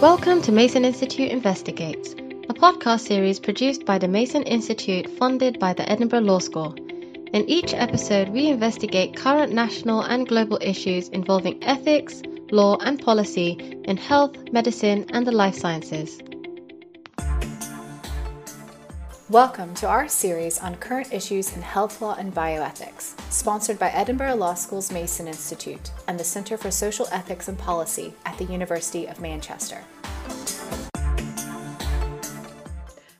Welcome to Mason Institute Investigates, a podcast series produced by the Mason Institute funded by the Edinburgh Law School. In each episode, we investigate current national and global issues involving ethics, law, and policy in health, medicine, and the life sciences. Welcome to our series on current issues in health law and bioethics, sponsored by Edinburgh Law School's Mason Institute and the Centre for Social Ethics and Policy at the University of Manchester.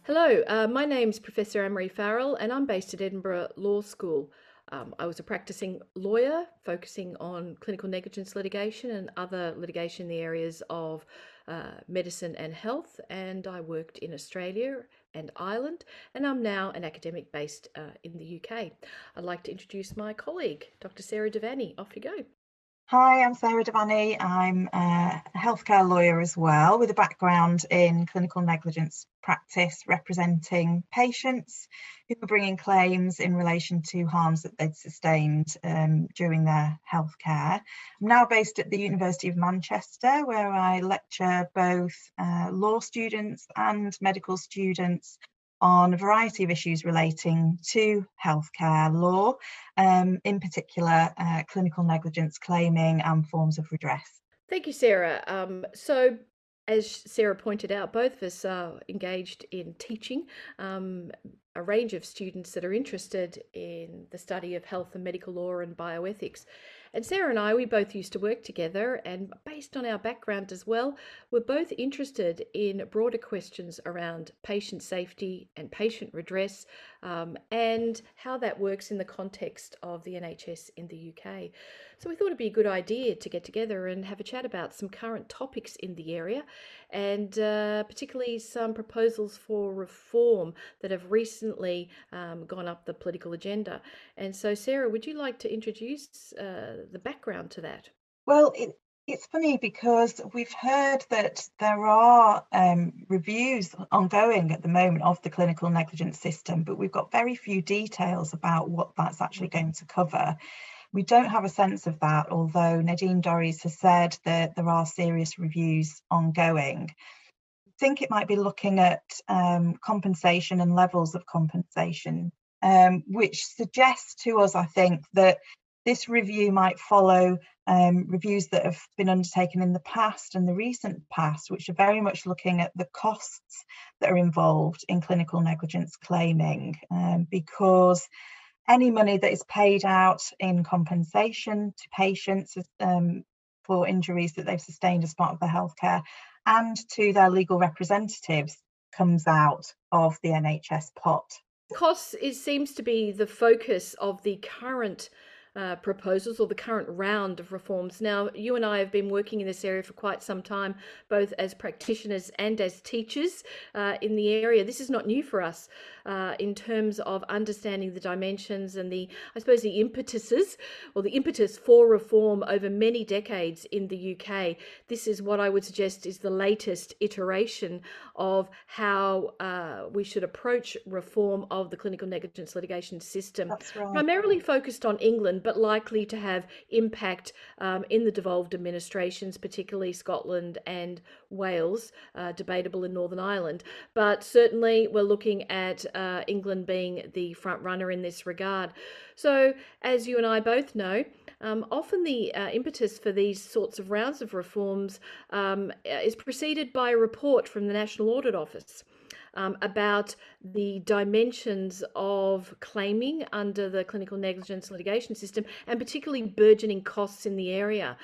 Hello, uh, my name's Professor Anne-Maree Farrell and I'm based at Edinburgh Law School. Um, I was a practicing lawyer focusing on clinical negligence litigation and other litigation in the areas of uh, medicine and health, and I worked in Australia and Ireland, and I'm now an academic based uh, in the UK. I'd like to introduce my colleague, Dr. Sarah Devaney. Off you go. Hi, I'm Sarah Devaney. I'm a healthcare lawyer as well with a background in clinical negligence practice representing patients who are bringing claims in relation to harms that they'd sustained um, during their healthcare. I'm now based at the University of Manchester where I lecture both uh, law students and medical students on a variety of issues relating to healthcare law, um, in particular uh, clinical negligence claiming and forms of redress. Thank you, Sarah. Um, so, as Sarah pointed out, both of us are engaged in teaching um, a range of students that are interested in the study of health and medical law and bioethics. And Sarah and I, we both used to work together, and based on our background as well, we're both interested in broader questions around patient safety and patient redress um, and how that works in the context of the NHS in the UK. So we thought it'd be a good idea to get together and have a chat about some current topics in the area and uh, particularly some proposals for reform that have recently um, gone up the political agenda. And so, Sarah, would you like to introduce uh, the background to that? Well, it, it's funny because we've heard that there are um, reviews ongoing at the moment of the clinical negligence system, but we've got very few details about what that's actually going to cover. We don't have a sense of that, although Nadine Dorries has said that there are serious reviews ongoing. I think it might be looking at um, compensation and levels of compensation, um, which suggests to us, I think, that this review might follow um, reviews that have been undertaken in the past and the recent past, which are very much looking at the costs that are involved in clinical negligence claiming, um, because any money that is paid out in compensation to patients um, for injuries that they've sustained as part of their healthcare and to their legal representatives comes out of the NHS pot. Costs seems to be the focus of the current uh, proposals or the current round of reforms. Now, you and I have been working in this area for quite some time, both as practitioners and as teachers uh, in the area. This is not new for us uh, in terms of understanding the dimensions and the, I suppose, the impetuses or the impetus for reform over many decades in the UK. This is what I would suggest is the latest iteration of how uh, we should approach reform of the clinical negligence litigation system, right. primarily focused on England but likely to have impact um, in the devolved administrations, particularly Scotland and Wales, uh, debatable in Northern Ireland. But certainly, we're looking at uh, England being the front runner in this regard. So, as you and I both know, um, often the uh, impetus for these sorts of rounds of reforms um, is preceded by a report from the National Audit Office um, about the dimensions of claiming under the clinical negligence litigation system and particularly burgeoning costs in the area.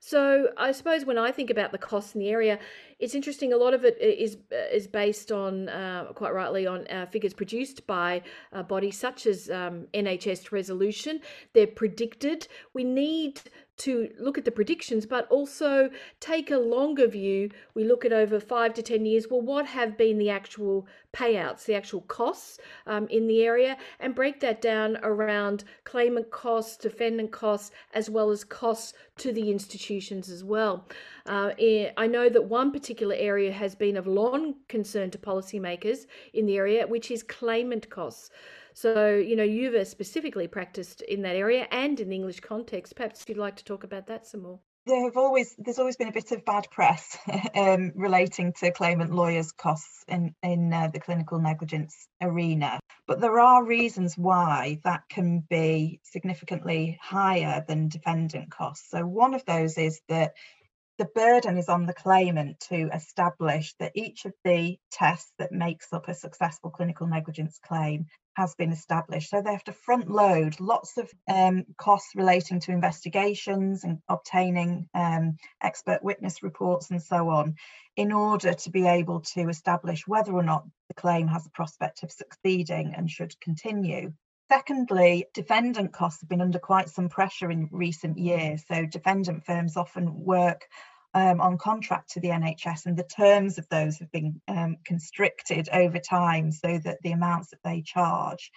So I suppose when I think about the costs in the area, it's interesting. A lot of it is is based on, uh, quite rightly, on uh, figures produced by bodies such as um, NHS Resolution. They're predicted. We need to look at the predictions, but also take a longer view. We look at over five to 10 years. Well, what have been the actual payouts, the actual costs um, in the area, and break that down around claimant costs, defendant costs, as well as costs to the institutions as well. Uh, eh, I know that one particular area has been of long concern to policymakers in the area, which is claimant costs. So, you know, you've specifically practiced in that area and in the English context. Perhaps you'd like to talk about that some more. there have always there's always been a bit of bad press um, relating to claimant lawyers' costs in in uh, the clinical negligence arena, but there are reasons why that can be significantly higher than defendant costs. So one of those is that the burden is on the claimant to establish that each of the tests that makes up a successful clinical negligence claim has been established. So they have to front load lots of um, costs relating to investigations and obtaining um, expert witness reports and so on in order to be able to establish whether or not the claim has a prospect of succeeding and should continue. Secondly, defendant costs have been under quite some pressure in recent years. So defendant firms often work um, on contract to the NHS and the terms of those have been um, constricted over time so that the amounts that they charge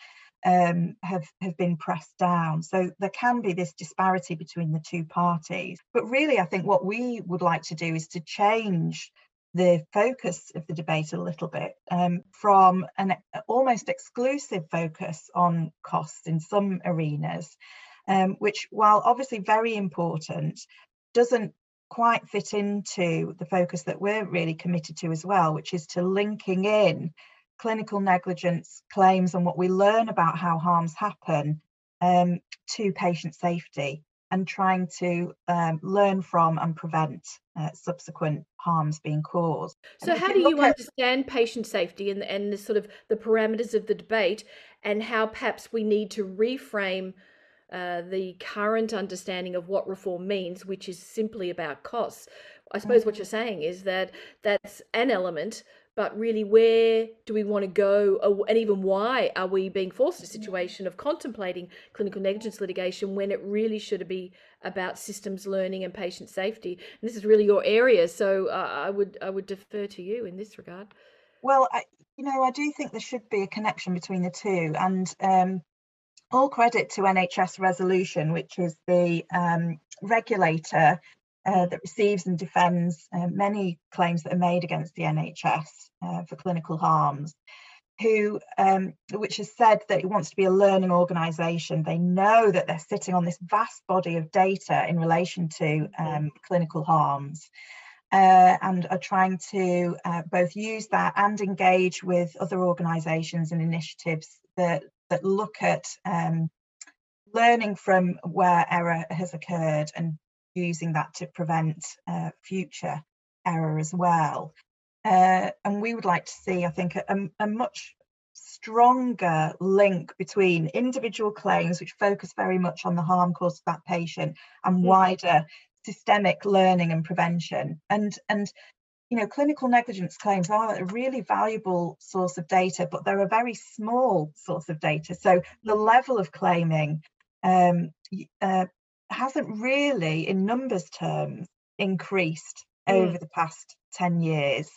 um, have, have been pressed down. So there can be this disparity between the two parties. But really, I think what we would like to do is to change the focus of the debate a little bit um, from an almost exclusive focus on costs in some arenas, um, which, while obviously very important, doesn't quite fit into the focus that we're really committed to as well, which is to linking in clinical negligence claims and what we learn about how harms happen um, to patient safety and trying to um, learn from and prevent uh, subsequent harms being caused. So, how do you at... understand patient safety and, and the sort of the parameters of the debate, and how perhaps we need to reframe uh, the current understanding of what reform means, which is simply about costs? I suppose what you're saying is that that's an element, but really where do we want to go and even why are we being forced to a situation of contemplating clinical negligence litigation when it really should be about systems learning and patient safety? And this is really your area so uh, i would i would defer to you in this regard. Well I, you know i do think there should be a connection between the two and um, all credit to nhs resolution which is the um, regulator uh, that receives and defends uh, many claims that are made against the NHS uh, for clinical harms, who um, which has said that it wants to be a learning organisation. They know that they're sitting on this vast body of data in relation to um, clinical harms. Uh, and are trying to uh, both use that and engage with other organisations and initiatives that that look at um, learning from where error has occurred and using that to prevent uh, future error as well. Uh, and we would like to see, I think, a, a, much stronger link between individual claims, which focus very much on the harm caused to that patient, and wider systemic learning and prevention. And and you know, clinical negligence claims are a really valuable source of data, but they're a very small source of data. So the level of claiming um, uh, hasn't really, in numbers terms, increased mm. over the past 10 years.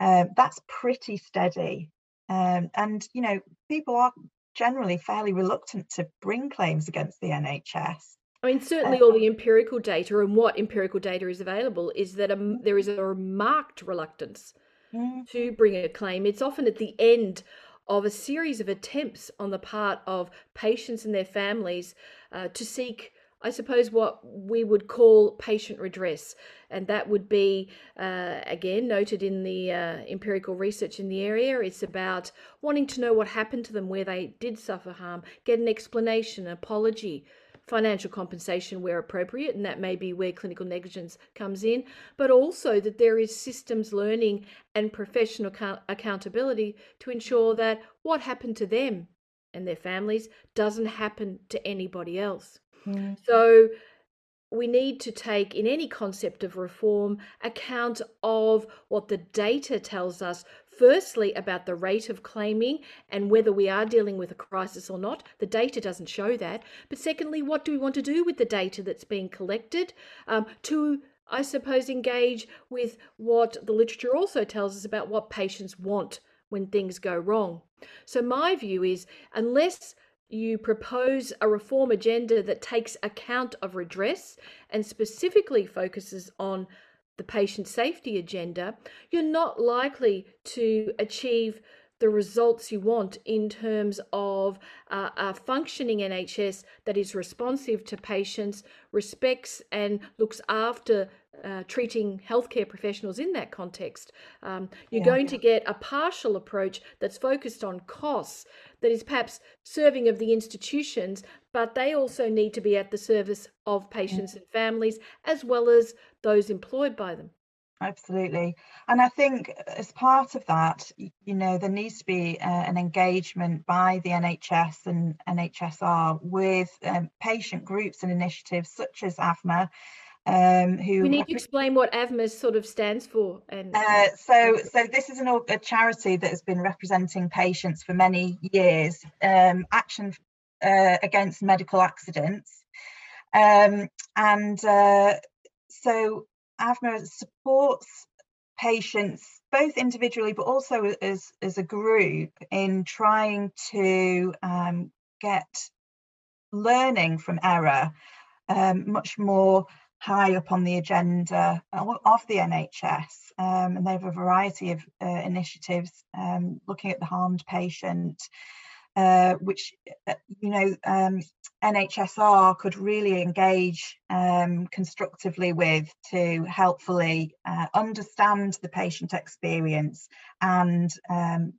Um, that's pretty steady. Um, and, you know, people are generally fairly reluctant to bring claims against the NHS. I mean, certainly all the empirical data and what empirical data is available is that a, there is a marked reluctance mm. to bring a claim. It's often at the end of a series of attempts on the part of patients and their families uh, to seek I suppose, what we would call patient redress. And that would be, uh, again, noted in the uh, empirical research in the area. It's about wanting to know what happened to them, where they did suffer harm, get an explanation, an apology, financial compensation where appropriate, and that may be where clinical negligence comes in, but also that there is systems learning and professional accountability to ensure that what happened to them and their families doesn't happen to anybody else. Mm. So we need to take, in any concept of reform, account of what the data tells us. Firstly, about the rate of claiming and whether we are dealing with a crisis or not. The data doesn't show that. But secondly, what do we want to do with the data that's being collected um, to I suppose, engage with what the literature also tells us about what patients want when things go wrong. So, my view is unless you propose a reform agenda that takes account of redress and specifically focuses on the patient safety agenda, you're not likely to achieve the results you want in terms of uh, a functioning NHS that is responsive to patients, respects and looks after uh, treating healthcare professionals in that context. Um, you're yeah, going yeah. to get a partial approach that's focused on costs, that is perhaps serving of the institutions, but they also need to be at the service of patients mm. and families as well as those employed by them. Absolutely. And I think as part of that, you know, there needs to be uh, an engagement by the NHS and NHSR with um, patient groups and initiatives such as AVMA um, who we need to explain what AVMA sort of stands for. And uh, so, so this is an, a charity that has been representing patients for many years. Um, Action uh, Against Medical Accidents, um, and uh, so AVMA supports patients both individually but also as as a group in trying to um, get learning from error um, much more high up on the agenda of the NHS. Um, and they have a variety of uh, initiatives um, looking at the harmed patient, uh, which, uh, you know, um, NHSR could really engage um, constructively with to helpfully uh, understand the patient experience and um,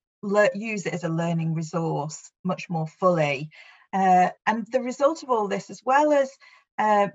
use it as a learning resource much more fully. Uh, and the result of all this, as well as uh,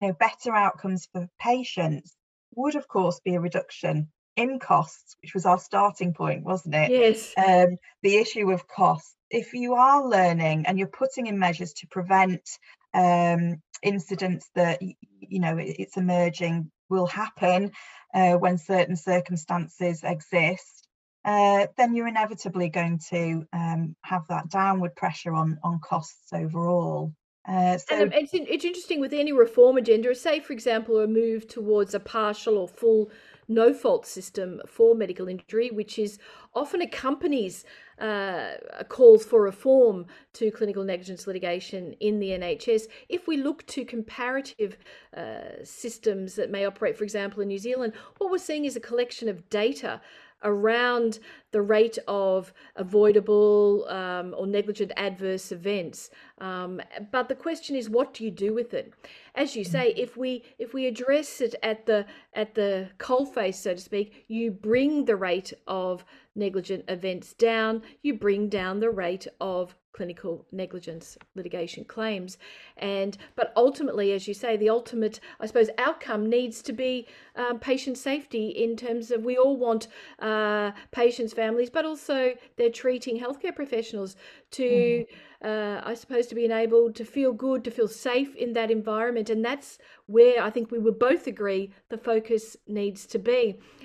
know, better outcomes for patients would, of course, be a reduction in costs, which was our starting point, wasn't it? Yes. Um, the issue of cost. If you are learning and you're putting in measures to prevent um, incidents that you know it's emerging will happen uh, when certain circumstances exist, uh, then you're inevitably going to um, have that downward pressure on on costs overall. Uh, so and it's, it's interesting with any reform agenda, say, for example, a move towards a partial or full no fault system for medical injury, which is often accompanies uh, calls for reform to clinical negligence litigation in the NHS. If we look to comparative uh, systems that may operate, for example, in New Zealand, what we're seeing is a collection of data around the rate of avoidable um, or negligent adverse events. Um, but the question is, what do you do with it? As you say, if we if we address it at the at the coalface, so to speak, you bring the rate of negligent events down, you bring down the rate of clinical negligence litigation claims. And but ultimately as you say the ultimate i suppose outcome needs to be um, patient safety in terms of we all want uh, patients families but also they're treating healthcare professionals to mm-hmm. uh, i suppose to be enabled to feel good to feel safe in that environment. And that's where i think we would both agree the focus needs to be.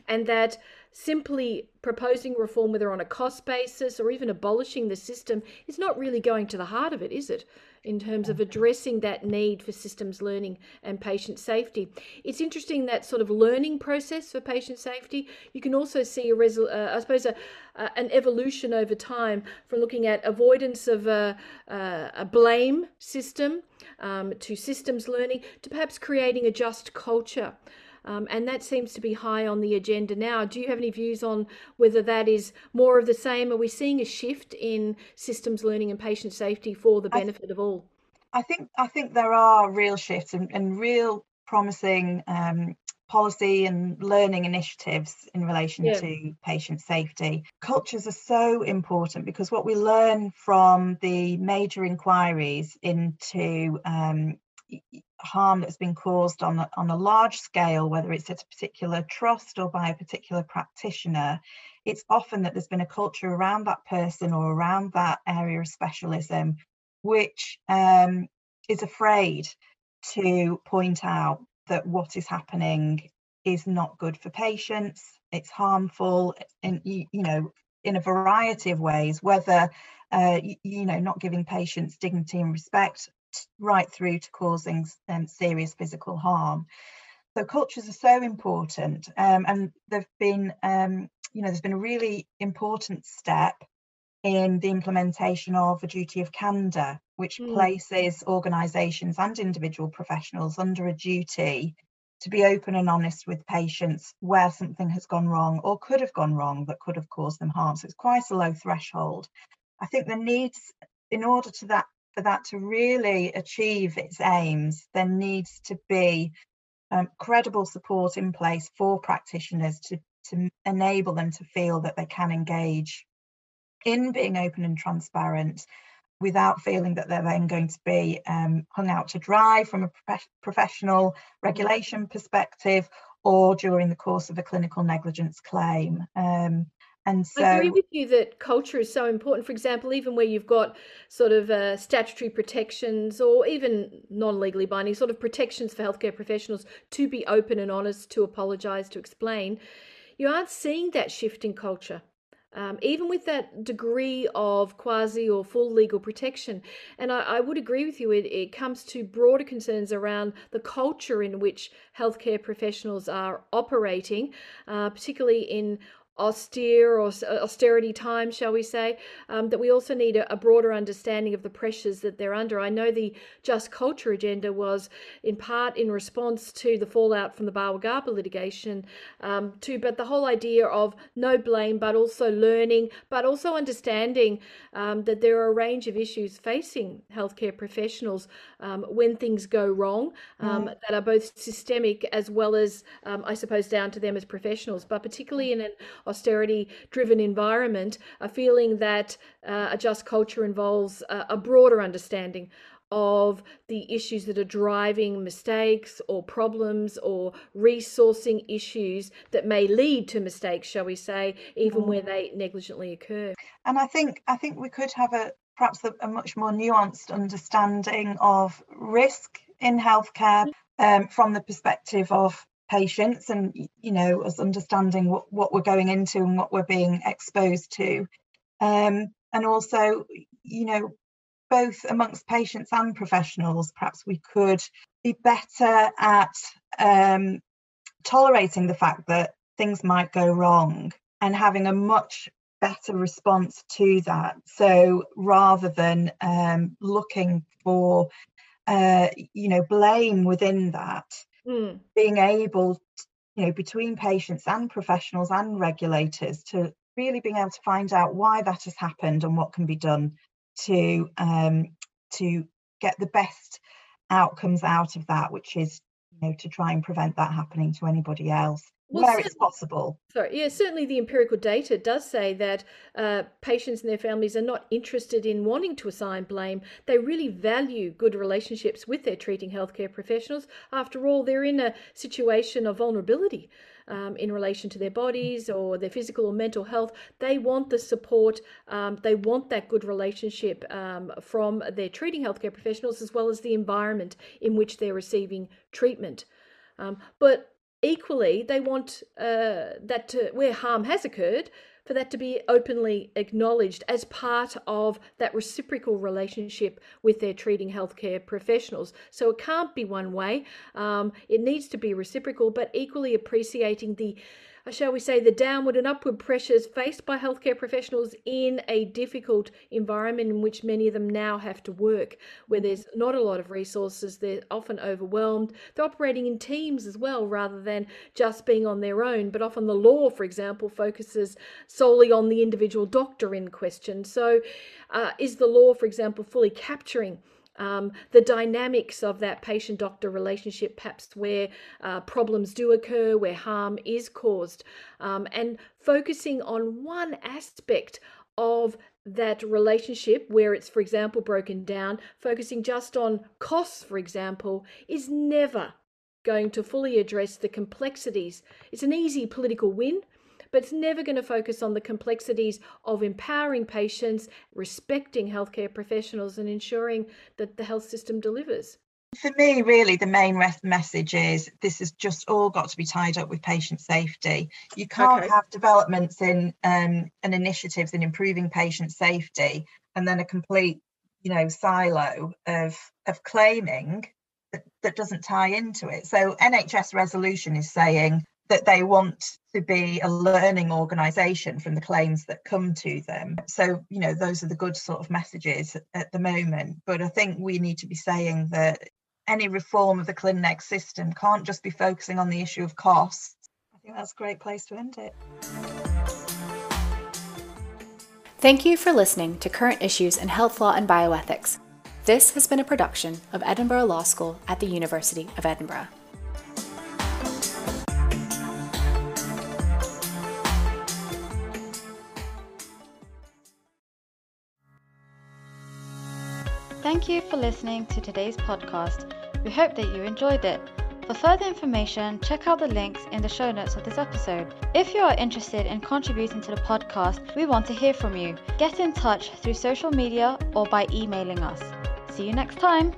And that simply proposing reform, whether on a cost basis or even abolishing the system, is not really going to the heart of it, is it? In terms of addressing that need for systems learning and patient safety. It's interesting that sort of learning process for patient safety. You can also see a resol- uh, I suppose, a, uh, an evolution over time from looking at avoidance of a, uh, a blame system um, to systems learning to perhaps creating a just culture. Um, and that seems to be high on the agenda now. Do you have any views on whether that is more of the same? Are we seeing a shift in systems learning and patient safety for the benefit of all? I think I think there are real shifts and, and real promising um, policy and learning initiatives in relation yeah. to patient safety. Cultures are so important because what we learn from the major inquiries into um, harm that's been caused on on a large scale, whether it's at a particular trust or by a particular practitioner, it's often that there's been a culture around that person or around that area of specialism which um, is afraid to point out that what is happening is not good for patients, it's harmful, and you, you know, in a variety of ways, whether uh, you, you know, not giving patients dignity and respect right through to causing um, serious physical harm. So cultures are so important, um, and there've been, um, you know, there's been a really important step in the implementation of a duty of candour, which mm. places organisations and individual professionals under a duty to be open and honest with patients where something has gone wrong or could have gone wrong that could have caused them harm. So it's quite a low threshold. I think the needs, in order to that for that to really achieve its aims, there needs to be um, credible support in place for practitioners to, to enable them to feel that they can engage in being open and transparent without feeling that they're then going to be um, hung out to dry from a prof- professional regulation perspective or during the course of a clinical negligence claim. Um, and so I agree with you that culture is so important. For example, even where you've got sort of uh, statutory protections or even non legally binding sort of protections for healthcare professionals to be open and honest, to apologise, to explain, you aren't seeing that shift in culture. Um, even with that degree of quasi or full legal protection. And I, I would agree with you, it, it, comes to broader concerns around the culture in which healthcare professionals are operating, uh, particularly in austere or austerity times, shall we say, um, that we also need a, a, broader understanding of the pressures that they're under. I know the Just Culture agenda was in part in response to the fallout from the Bawa litigation, um, too, but the whole idea of no blame, but also learning, but also understanding um, that there are a range of issues facing healthcare professionals um, when things go wrong mm. that are both systemic as well as, um, I suppose, down to them as professionals, but particularly in an austerity driven environment, a feeling that uh, a just culture involves a, a broader understanding of the issues that are driving mistakes or problems or resourcing issues that may lead to mistakes shall we say even mm. where they negligently occur and i think i think we could have a perhaps a, a much more nuanced understanding of risk in healthcare mm. um, from the perspective of patients and you know us understanding what, what we're going into and what we're being exposed to. Um, and also you know both amongst patients and professionals perhaps we could be better at um, tolerating the fact that things might go wrong and having a much better response to that. So rather than um, looking for uh, you know blame within that mm. being able, you know, between patients and professionals and regulators to really being able to find out why that has happened and what can be done to um, to get the best outcomes out of that, which is you know to try and prevent that happening to anybody else well, where it's possible. Sorry, yeah, certainly the empirical data does say that uh, patients and their families are not interested in wanting to assign blame. They really value good relationships with their treating healthcare professionals. After all, they're in a situation of vulnerability. Um, in relation to their bodies or their physical or mental health. They want the support, um, they want that good relationship um, from their treating healthcare professionals as well as the environment in which they're receiving treatment. Um, but equally, they want uh, that to, where harm has occurred, for that to be openly acknowledged as part of that reciprocal relationship with their treating healthcare professionals. So it can't be one way. Um, it needs to be reciprocal, but equally appreciating the shall we say, the downward and upward pressures faced by healthcare professionals in a difficult environment in which many of them now have to work, where there's not a lot of resources, they're often overwhelmed. They're operating in teams as well, rather than just being on their own. But often the law, for example, focuses solely on the individual doctor in question. So, uh, is the law, for example, fully capturing? Um, the dynamics of that patient doctor relationship, perhaps where uh, problems do occur, where harm is caused, um, and focusing on one aspect of that relationship where it's, for example, broken down, focusing just on costs, for example, is never going to fully address the complexities. It's an easy political win but it's never going to focus on the complexities of empowering patients, respecting healthcare professionals, and ensuring that the health system delivers. For me, really, the main message is this has just all got to be tied up with patient safety. You can't okay. have developments in um, and initiatives in improving patient safety and then a complete, you know, silo of of claiming that, that doesn't tie into it. So NHS resolution is saying that they want to be a learning organization from the claims that come to them so you know those are the good sort of messages at the moment but i think we need to be saying that any reform of the clinic system can't just be focusing on the issue of costs. I think that's a great place to end it. Thank you for listening to Current Issues in Health Law and Bioethics. This has been a production of Edinburgh Law School at the University of Edinburgh. Thank you for listening to today's podcast. We hope that you enjoyed it. For further information, check out the links in the show notes of this episode. If you are interested in contributing to the podcast, we want to hear from you. Get in touch through social media or by emailing us. See you next time.